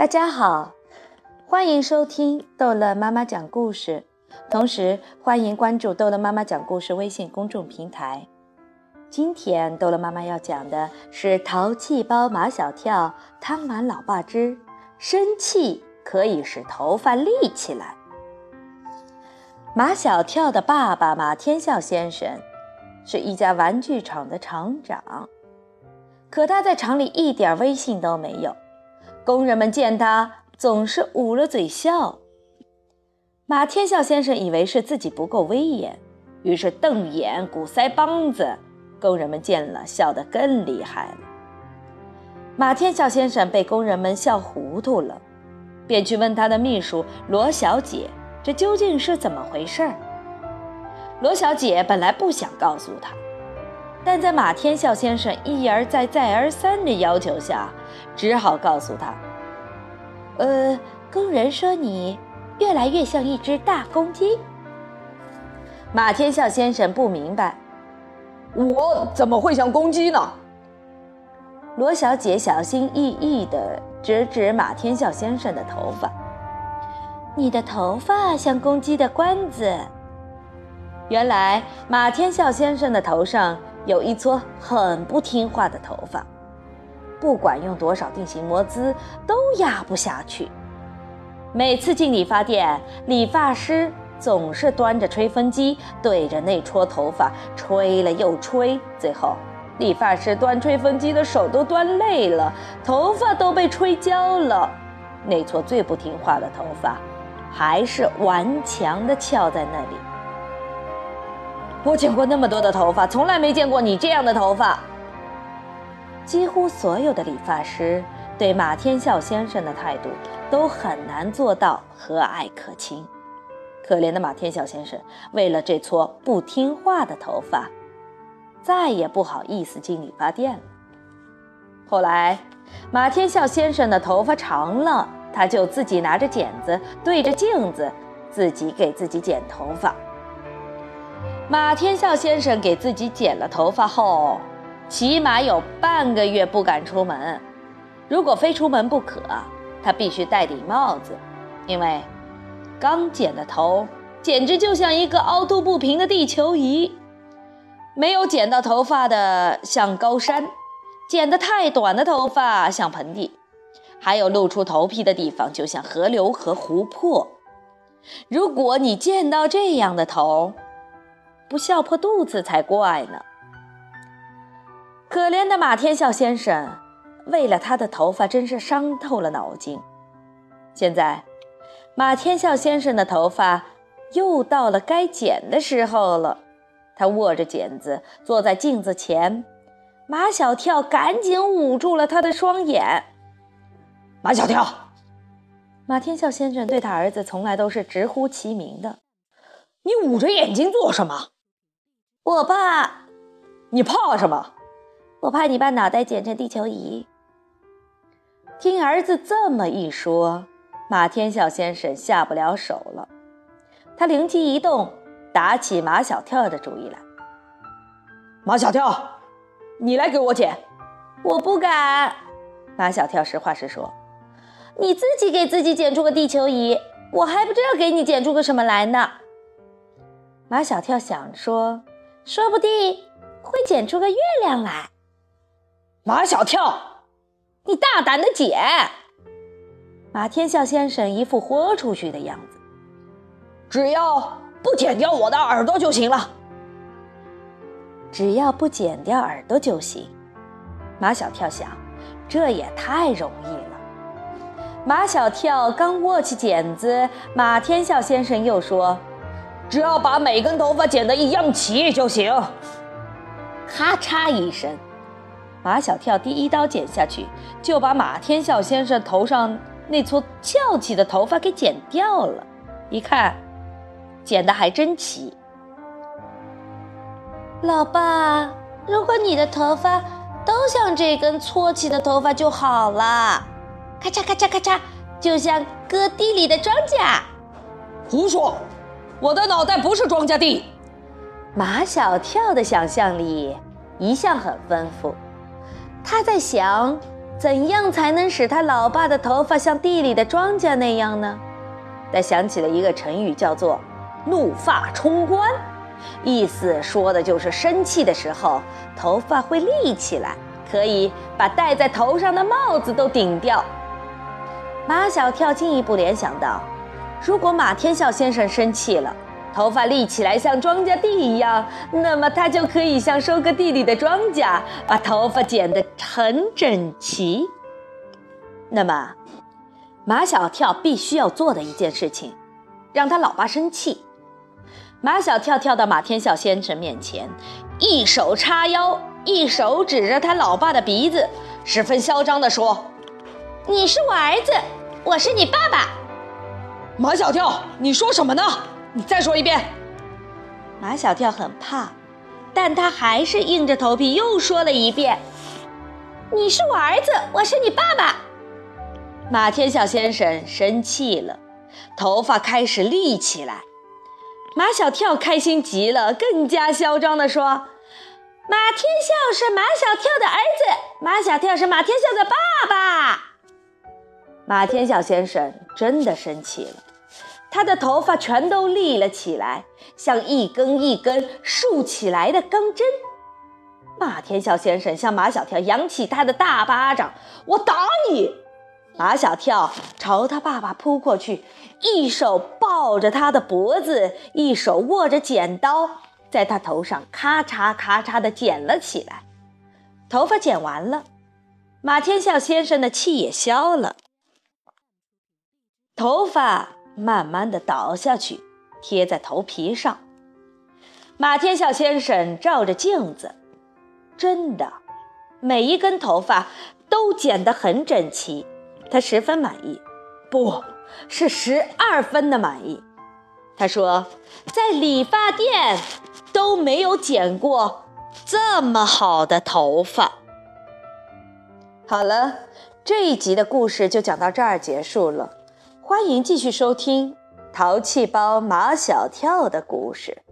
大家好，欢迎收听逗乐妈妈讲故事，同时欢迎关注逗乐妈妈讲故事微信公众平台。今天逗乐妈妈要讲的是《淘气包马小跳贪玩老爸之生气可以使头发立起来》。马小跳的爸爸马天笑先生是一家玩具厂的厂长，可他在厂里一点威信都没有。工人们见他总是捂了嘴笑。马天笑先生以为是自己不够威严，于是瞪眼、鼓腮帮子。工人们见了，笑得更厉害了。马天笑先生被工人们笑糊涂了，便去问他的秘书罗小姐：“这究竟是怎么回事？”罗小姐本来不想告诉他。但在马天笑先生一而再、再而三的要求下，只好告诉他：“呃，工人说你越来越像一只大公鸡。”马天笑先生不明白：“我怎么会像公鸡呢？”罗小姐小心翼翼地指指马天笑先生的头发：“你的头发像公鸡的冠子。”原来马天笑先生的头上。有一撮很不听话的头发，不管用多少定型摩丝都压不下去。每次进理发店，理发师总是端着吹风机对着那撮头发吹了又吹，最后理发师端吹风机的手都端累了，头发都被吹焦了。那撮最不听话的头发，还是顽强地翘在那里。我剪过那么多的头发，从来没见过你这样的头发。几乎所有的理发师对马天笑先生的态度都很难做到和蔼可亲。可怜的马天笑先生，为了这撮不听话的头发，再也不好意思进理发店了。后来，马天笑先生的头发长了，他就自己拿着剪子，对着镜子，自己给自己剪头发。马天笑先生给自己剪了头发后，起码有半个月不敢出门。如果非出门不可，他必须戴顶帽子，因为刚剪的头简直就像一个凹凸不平的地球仪。没有剪到头发的像高山，剪得太短的头发像盆地，还有露出头皮的地方就像河流和湖泊。如果你见到这样的头，不笑破肚子才怪呢！可怜的马天笑先生，为了他的头发，真是伤透了脑筋。现在，马天笑先生的头发又到了该剪的时候了。他握着剪子，坐在镜子前。马小跳赶紧捂住了他的双眼。马小跳，马天笑先生对他儿子从来都是直呼其名的。你捂着眼睛做什么？我怕，你怕什么？我怕你把脑袋剪成地球仪。听儿子这么一说，马天笑先生下不了手了。他灵机一动，打起马小跳的主意来。马小跳，你来给我剪。我不敢。马小跳实话实说：“你自己给自己剪出个地球仪，我还不知道给你剪出个什么来呢。”马小跳想说。说不定会剪出个月亮来。马小跳，你大胆的剪！马天笑先生一副豁出去的样子。只要不剪掉我的耳朵就行了。只要不剪掉耳朵就行。马小跳想，这也太容易了。马小跳刚握起剪子，马天笑先生又说。只要把每根头发剪得一样齐就行。咔嚓一声，马小跳第一刀剪下去，就把马天笑先生头上那撮翘起的头发给剪掉了。一看，剪得还真齐。老爸，如果你的头发都像这根搓起的头发就好了。咔嚓咔嚓咔嚓，就像割地里的庄稼。胡说！我的脑袋不是庄稼地。马小跳的想象力一向很丰富，他在想怎样才能使他老爸的头发像地里的庄稼那样呢？他想起了一个成语，叫做“怒发冲冠”，意思说的就是生气的时候头发会立起来，可以把戴在头上的帽子都顶掉。马小跳进一步联想到，如果马天笑先生生气了，头发立起来像庄稼地一样，那么他就可以像收割地里的庄稼，把头发剪得很整齐。那么，马小跳必须要做的一件事情，让他老爸生气。马小跳跳到马天笑先生面前，一手叉腰，一手指着他老爸的鼻子，十分嚣张地说：“你是我儿子，我是你爸爸。”马小跳，你说什么呢？你再说一遍。马小跳很怕，但他还是硬着头皮又说了一遍：“你是我儿子，我是你爸爸。”马天笑先生生气了，头发开始立起来。马小跳开心极了，更加嚣张地说：“马天笑是马小跳的儿子，马小跳是马天笑的爸爸。”马天笑先生真的生气了。他的头发全都立了起来，像一根一根竖起来的钢针。马天笑先生向马小跳扬起他的大巴掌：“我打你！”马小跳朝他爸爸扑过去，一手抱着他的脖子，一手握着剪刀，在他头上咔嚓咔嚓地剪了起来。头发剪完了，马天笑先生的气也消了，头发。慢慢的倒下去，贴在头皮上。马天笑先生照着镜子，真的，每一根头发都剪得很整齐，他十分满意，不是十二分的满意。他说，在理发店都没有剪过这么好的头发。好了，这一集的故事就讲到这儿结束了。欢迎继续收听《淘气包马小跳》的故事。